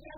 Yeah.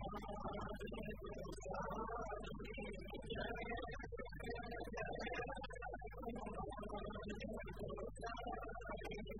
Thank you.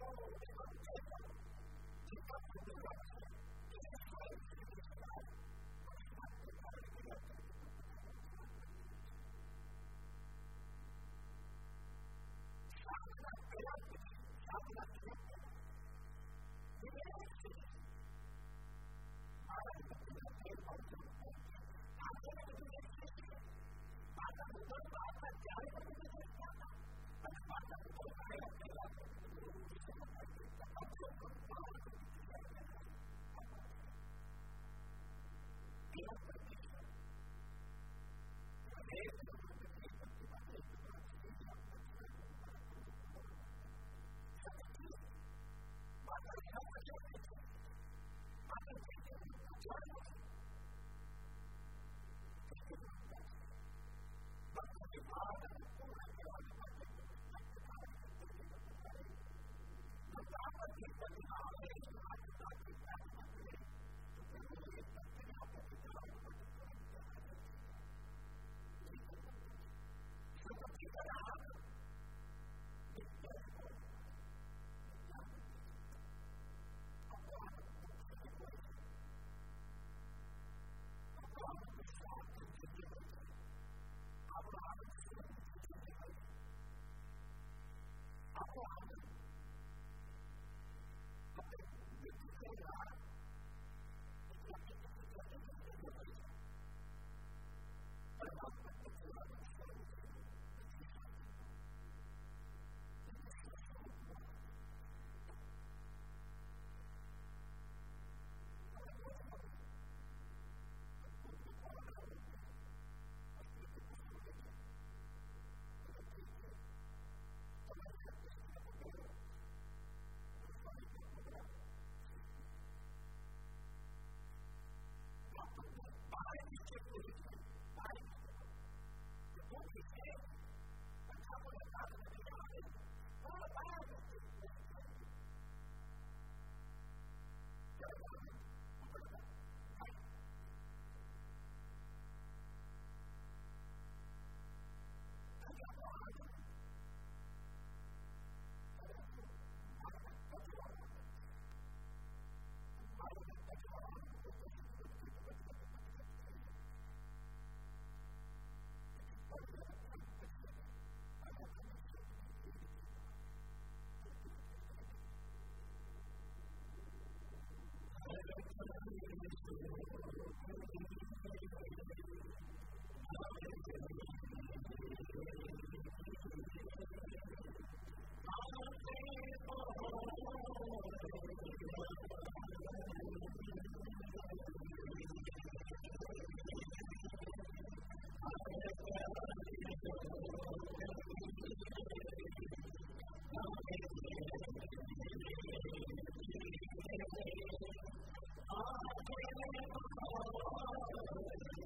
Oh,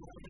that's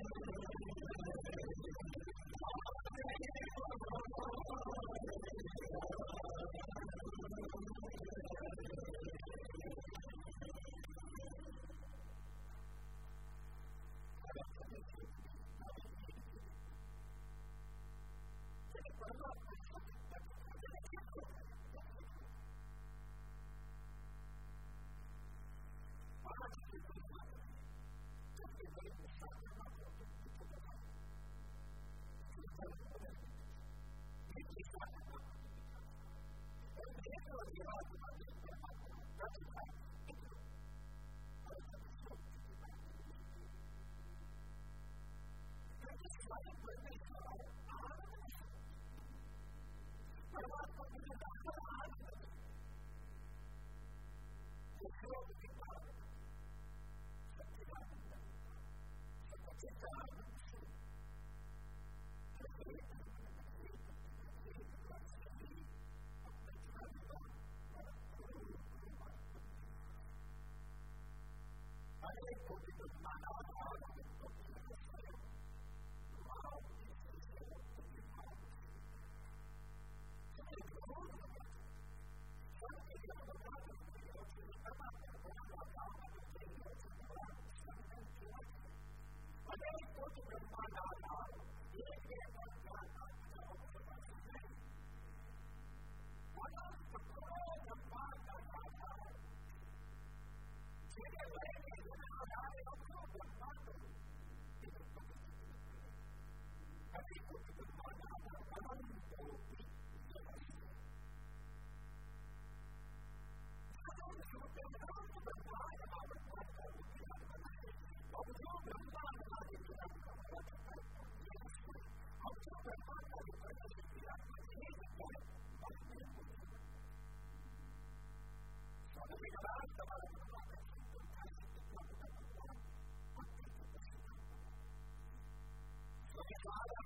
holding the man God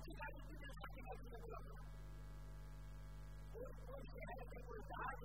atividade de pensar que vai ser melhor. Hoje, hoje é a oportunidade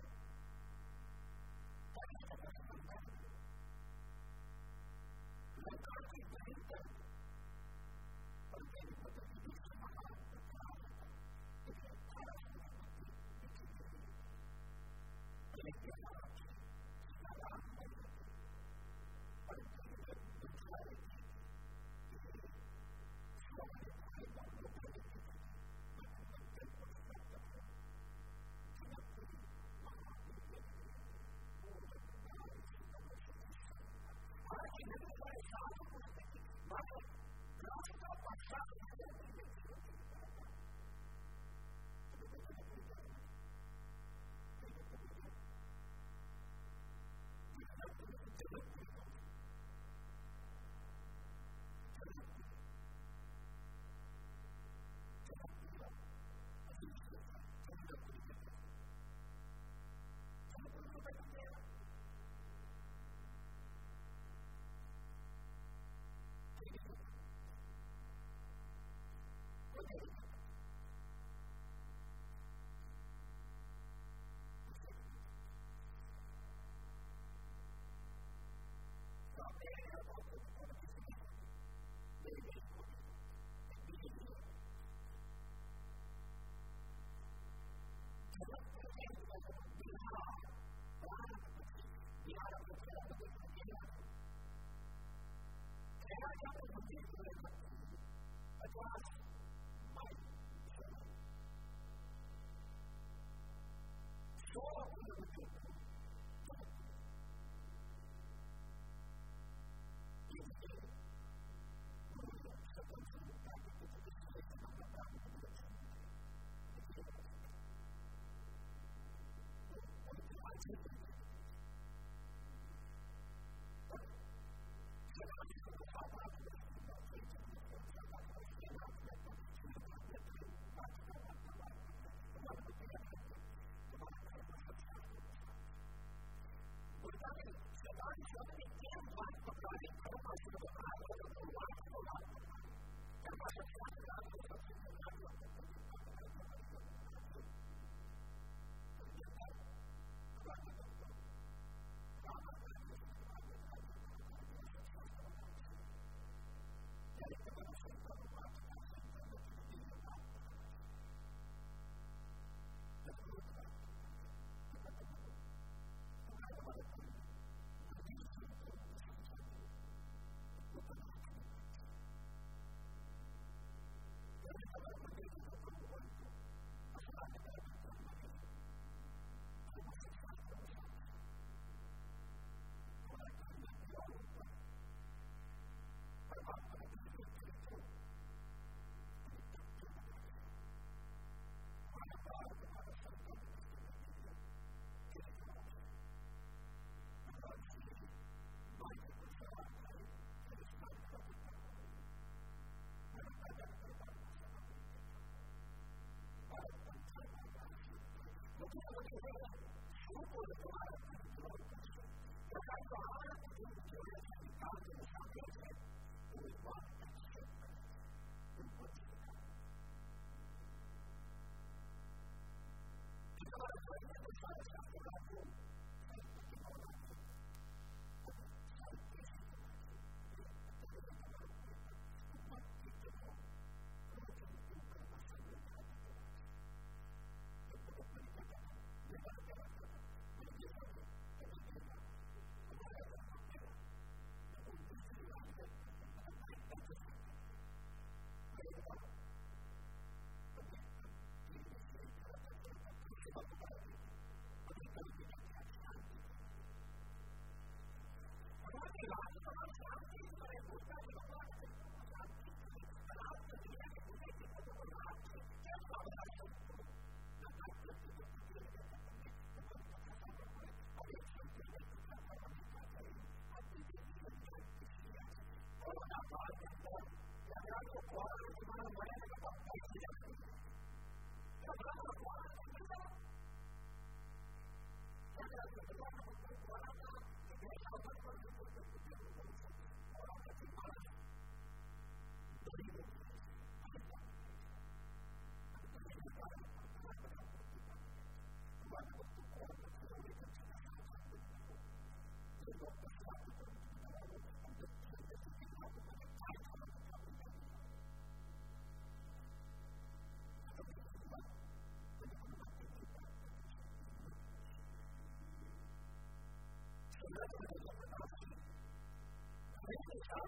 glass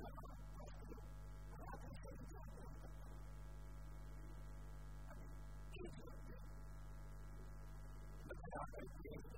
no matter you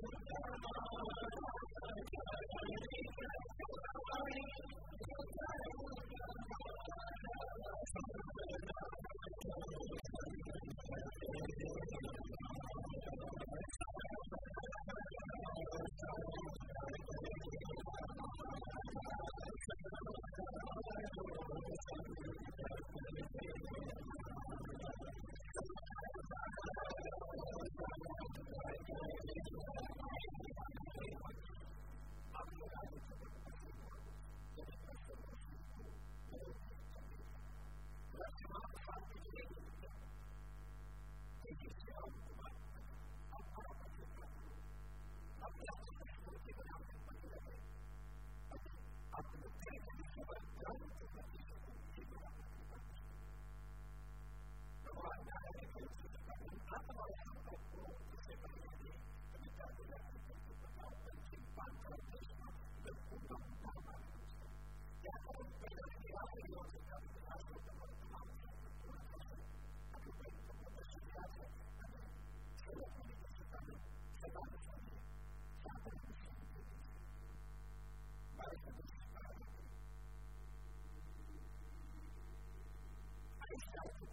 Thank you.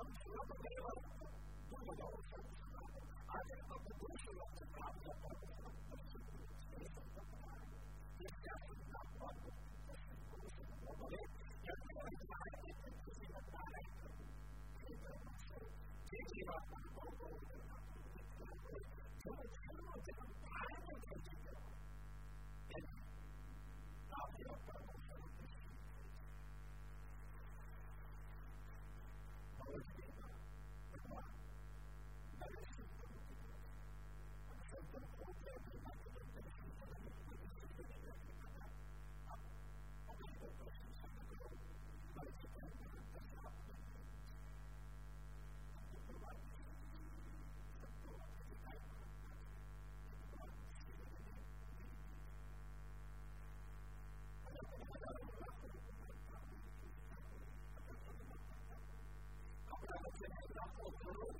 我们是而且是是是是是上是是是我们是上是是 world.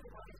everybody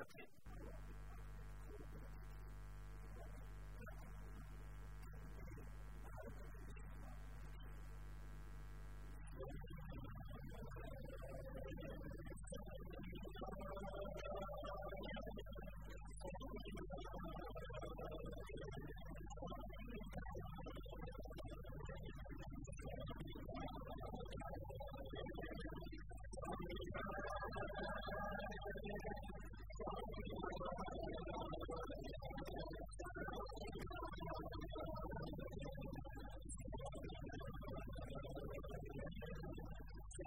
Okay.